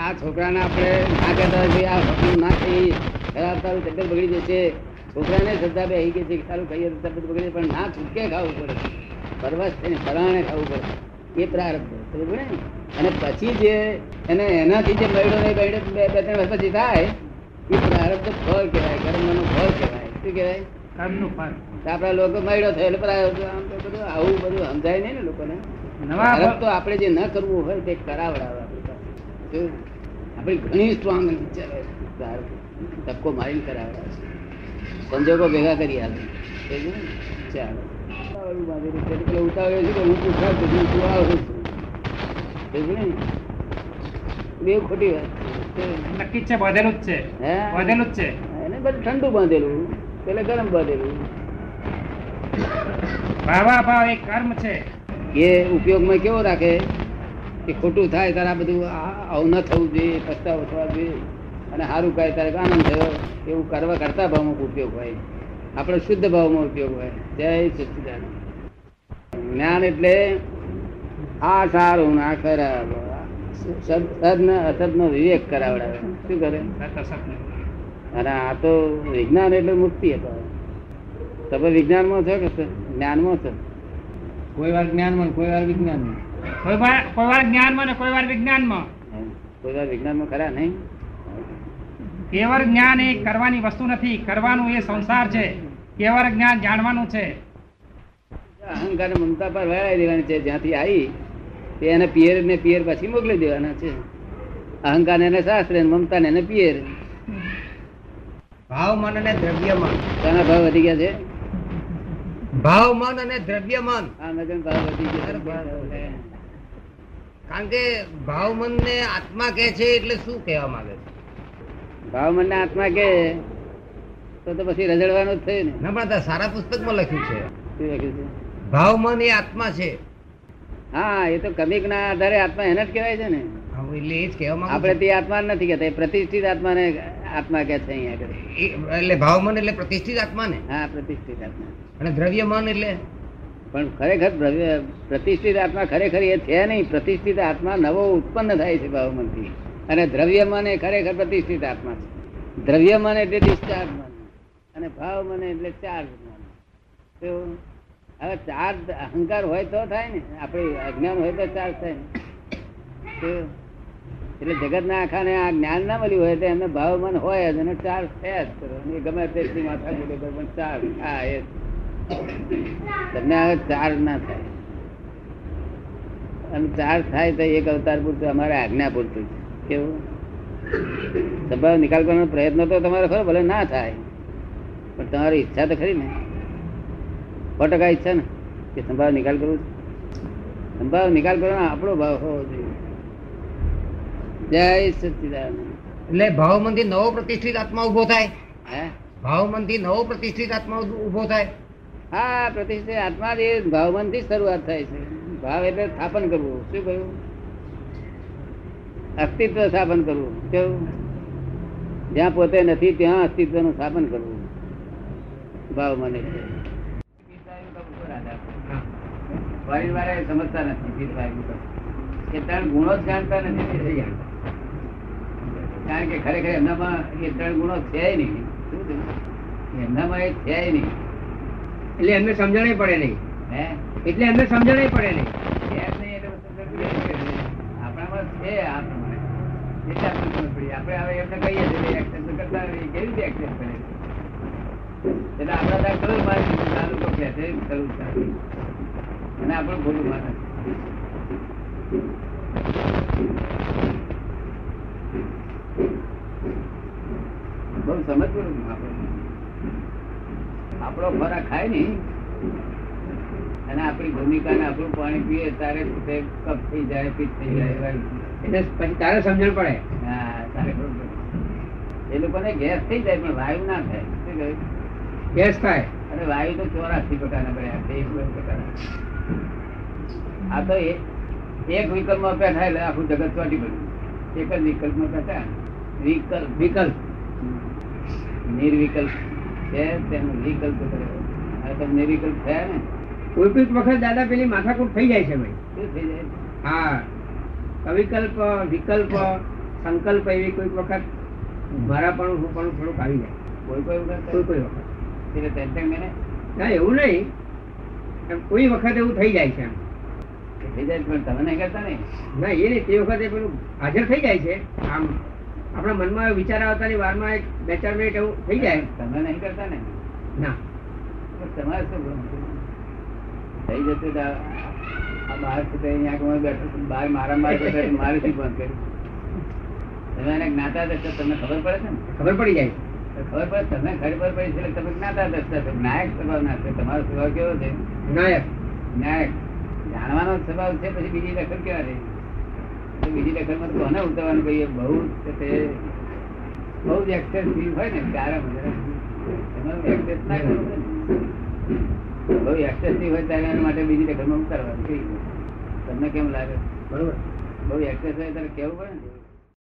આ છોકરાને આપણે ના કહેતા હોય, આ હોટલ ના થઈ ખરાબ તારું તબિયત બગડી જશે. છોકરાને શ્રદ્ધા બે આવી ગઈ છે સારું કહીએ તો તબિયત બગડી પણ ના છૂટકે ખાવું પડે. પરવશ થઈને પરાણે ખાવું પડે. એ પ્રારંભ સમજ ને? અને પછી જે એને એનાથી જે બૈડો ને બૈડો બે બે ત્રણ વર્ષ પછી થાય એ પ્રારબ્ધ ફળ કહેવાય કર્મનું ફળ કહેવાય. શું કહેવાય? કર્મનું ફળ. આપણા લોકો મળ્યો થયો એટલે પ્રારબ્ધ આમ તો બધું આવું બધું સમજાય નહીં ને લોકોને. નવા તો આપણે જે ન કરવું હોય તે કરાવડાવે આપણી પાસે. આપણી ઘણી સ્ટ્રોંગ ધક્કો મારીને કરાવે સંજોગો ભેગા કરી આવે? ચાલો. ઉતાવળું છે. કે હું તું આવું. બે ખોટી વાત નક્કી છે બધેલું જ છે. હે? બધેલું જ છે. એને બધું ઠંડુ બાંધેલું. પેલે ગરમ બાંધેલું. ભાવા ભાવ એ કર્મ છે. એ ઉપયોગમાં કેવો રાખે? કે ખોટું થાય ત્યારે આ બધું આવું ન થવું જોઈએ પસ્તાવો થવા જોઈએ. અને સારું કાય ત્યારે આનંદ થયો. એવું કરવા કરતા ભાવમાં ઉપયોગ હોય. આપણે શુદ્ધ ભાવમાં ઉપયોગ હોય. જય સચિદાન જ્ઞાન એટલે આ સારું ના ખરાબ. સદ ને અસદ નો વિવેક કરાવડાવે. શું કરે? અને આ તો વિજ્ઞાન એટલે મુક્તિ હતો તમે વિજ્ઞાનમાં છો કે જ્ઞાનમાં છો? કોઈ વાર જ્ઞાનમાં કોઈ વાર વિજ્ઞાનમાં. કોઈ વાર જ્ઞાનમાં ને કોઈ વાર વિજ્ઞાનમાં. કોઈ વાર વિજ્ઞાનમાં ખરા નહીં? કેવળ જ્ઞાન એ કરવાની વસ્તુ નથી કરવાનું એ સંસાર છે. કેવળ જ્ઞાન જાણવાનું છે. અહંકાર મમતા પર વહેરાઈ દેવાની છે જ્યાંથી આવી તે એને પિયર ને પિયર પછી મોકલી દેવાના છે. અહંકાર ને એને શાસ્ત્ર મમતા ને એને પિયર. ભાવ મન અને દ્રવ્ય મન. શાના ભાવ વધી ગયા છે? ભાવ મન અને દ્રવ્ય મન. આ નગર ભાવ વધી ગયા. કારણ કે ભાવ મન ને આત્મા કે છે એટલે શું કહેવા માંગે છે? ભાવમન ને આત્મા કે તો તો પછી રજડવાનું જ થયું ને. ના પણ સારા પુસ્તકમાં લખ્યું છે. શું લખ્યું છે? ભાવ મન એ આત્મા છે. હા એ તો કમિક ના આધારે આત્મા એને જ કહેવાય છે ને. એટલે એ જ કહેવામાં આપણે તે આત્મા નથી કહેતા એ પ્રતિષ્ઠિત આત્માને આત્મા કે છે અહીંયા એટલે ભાવ મન એટલે પ્રતિષ્ઠિત આત્મા ને હા પ્રતિષ્ઠિત આત્મા. અને દ્રવ્ય મન એટલે? પણ ખરેખર પ્રતિષ્ઠિત આત્મા ખરેખર એ છે નહીં. પ્રતિષ્ઠિત આત્મા નવો ઉત્પન્ન થાય છે ભાવમનથી અને દ્રવ્યમન એ ખરેખર પ્રતિષ્ઠિત આત્મા છે. દ્રવ્યમન એટલે ડિસ્ચાર્જ મન અને ભાવ મને એટલે ચાર્જ મન તો હવે ચાર્જ અહંકાર હોય તો થાય ને. આપણે અજ્ઞાન હોય તો ચાર્જ થાય ને. એટલે જગતના આખાને આ જ્ઞાન ના મળ્યું હોય તો એમને ભાવમન હોય જ અને ચાર્જ થયા જ કરો. ગમે તેટલી માથા બોલે પણ ચાર્જ હા એ તમને હવે ચાર ના થાય. અને ચાર થાય તો એક અવતાર પૂરતું અમારે આજ્ઞા પૂરતું છે. કેવું? સ્વભાવ નિકાલ કરવાનો પ્રયત્ન તો તમારે ખરો ભલે ના થાય. પણ તમારી ઈચ્છા તો ખરી ને. સો ટકા ઈચ્છા ને કે સંભાવ નિકાલ કરવો? સંભાવ નિકાલ કરવાનો આપણો ભાવ હોવો જોઈએ. જય સચિદાન એટલે ભાવ મંદિર નવો પ્રતિષ્ઠિત આત્મા ઊભો થાય. હે? ભાવ મંદિર નવો પ્રતિષ્ઠિત આત્મા ઊભો થાય. હા, પ્રતિષ્ઠિત આત્મા એ ભાવમનથી શરૂઆત થાય છે. ભાવ એટલે સ્થાપન કરવું. શું કહ્યું? અસ્તિત્વ સ્થાપન કરવું. કેવું? જ્યાં પોતે નથી, ત્યાં અસ્તિત્વનું સ્થાપન કરવું. ભાવ મને સમજતા નથી એ ત્રણ ગુણો જાણતા નથી કારણ કે ખરેખર એમનામાં એ ત્રણ ગુણો છે નહીં? એમનામાં એ છે નહીં. એટલે એમને સમજણ પડે નહીં. હે? એટલે એમને સમજણ પડે નહીં. આપણામાં છે આપણે હવે એમને કહીએ છીએ કે કરતા કેવી રીતે accept કરે? એટલે આપણા ત્યાં લોકો છે? અને આપણું ખોટું માને. બહુ સમજવું આપણે આપણો ખોરાક ખાય ને અને આપણી ભૂમિકા ને આપણું પાણી પીએ તારે તે કપ થઈ જાય પીત થઈ જાય એટલે પછી તારે સમજણ પડે. હા, તારે એ લોકોને ગેસ થઈ જાય પણ વાયુ ના થાય? ગેસ થાય. અને વાયુ તો ચોરાસી પ્રકારના એક બે પ્રકારના. આ તો એક વિકલ્પમાં બેઠા એટલે આખું જગત ચોટી પડ્યું. એક જ વિકલ્પમાં બેઠા. વિકલ્પ. વિકલ્પ. નિર્વિકલ્પ. છે તેનો વિકલ્પ કર્યો આ તો નિર્વિકલ્પ થયા ને. કોઈ કોઈ વખત દાદા પેલી માથાકૂટ થઈ જાય છે ભાઈ. થઈ જાય હા. અવિકલ્પ વિકલ્પ સંકલ્પ એવી કોઈક વખત મારા પણ હું પણ થોડુંક આવી જાય. કોઈ કોઈ વખત? કોઈ કોઈ વખત. એટલે એને ના? એવું નહીં. કોઈ વખત એવું થઈ જાય છે એમ. થઈ જાય પણ તમે નહીં કરતા ને? ના એ તે વખતે પેલું હાજર થઈ જાય છે. આમ આપણા મનમાં વિચાર આવતાની વારમાં એક બે ચાર મિનિટ એવું થઈ જાય. તમે નહીં કરતા ને? ના. તમારે શું થઈ જશે બહાર બેઠો બહાર મારા માર મારે શું બંધ કર્યું? તમે એને જ્ઞાતા દર્શક તમને ખબર પડે છે ને? ખબર પડી જાય. ખબર પડે. તમે ખબર પડી છે એટલે તમે જ્ઞાતા દર્શક નાયક સ્વભાવ ના છે. તમારો સ્વભાવ કેવો છે? નાયક. નાયક. જાણવાનો સ્વભાવ છે પછી બીજી દખલ કેવા રહી બીજી દખલમાં તો કોને ઉતરવાનું કહીએ બહુ તે બહુ જ એક્સેસિવ હોય ને ત્યારે તમારું એક્સેસ ના કરવું. બહુ એક્સેસિવ હોય ત્યારે એના માટે બીજી દખલમાં ઉતારવાનું કહીએ તમને કેમ લાગે? બરોબર. બહુ એક્સેસ હોય ત્યારે કેવું પડે ને?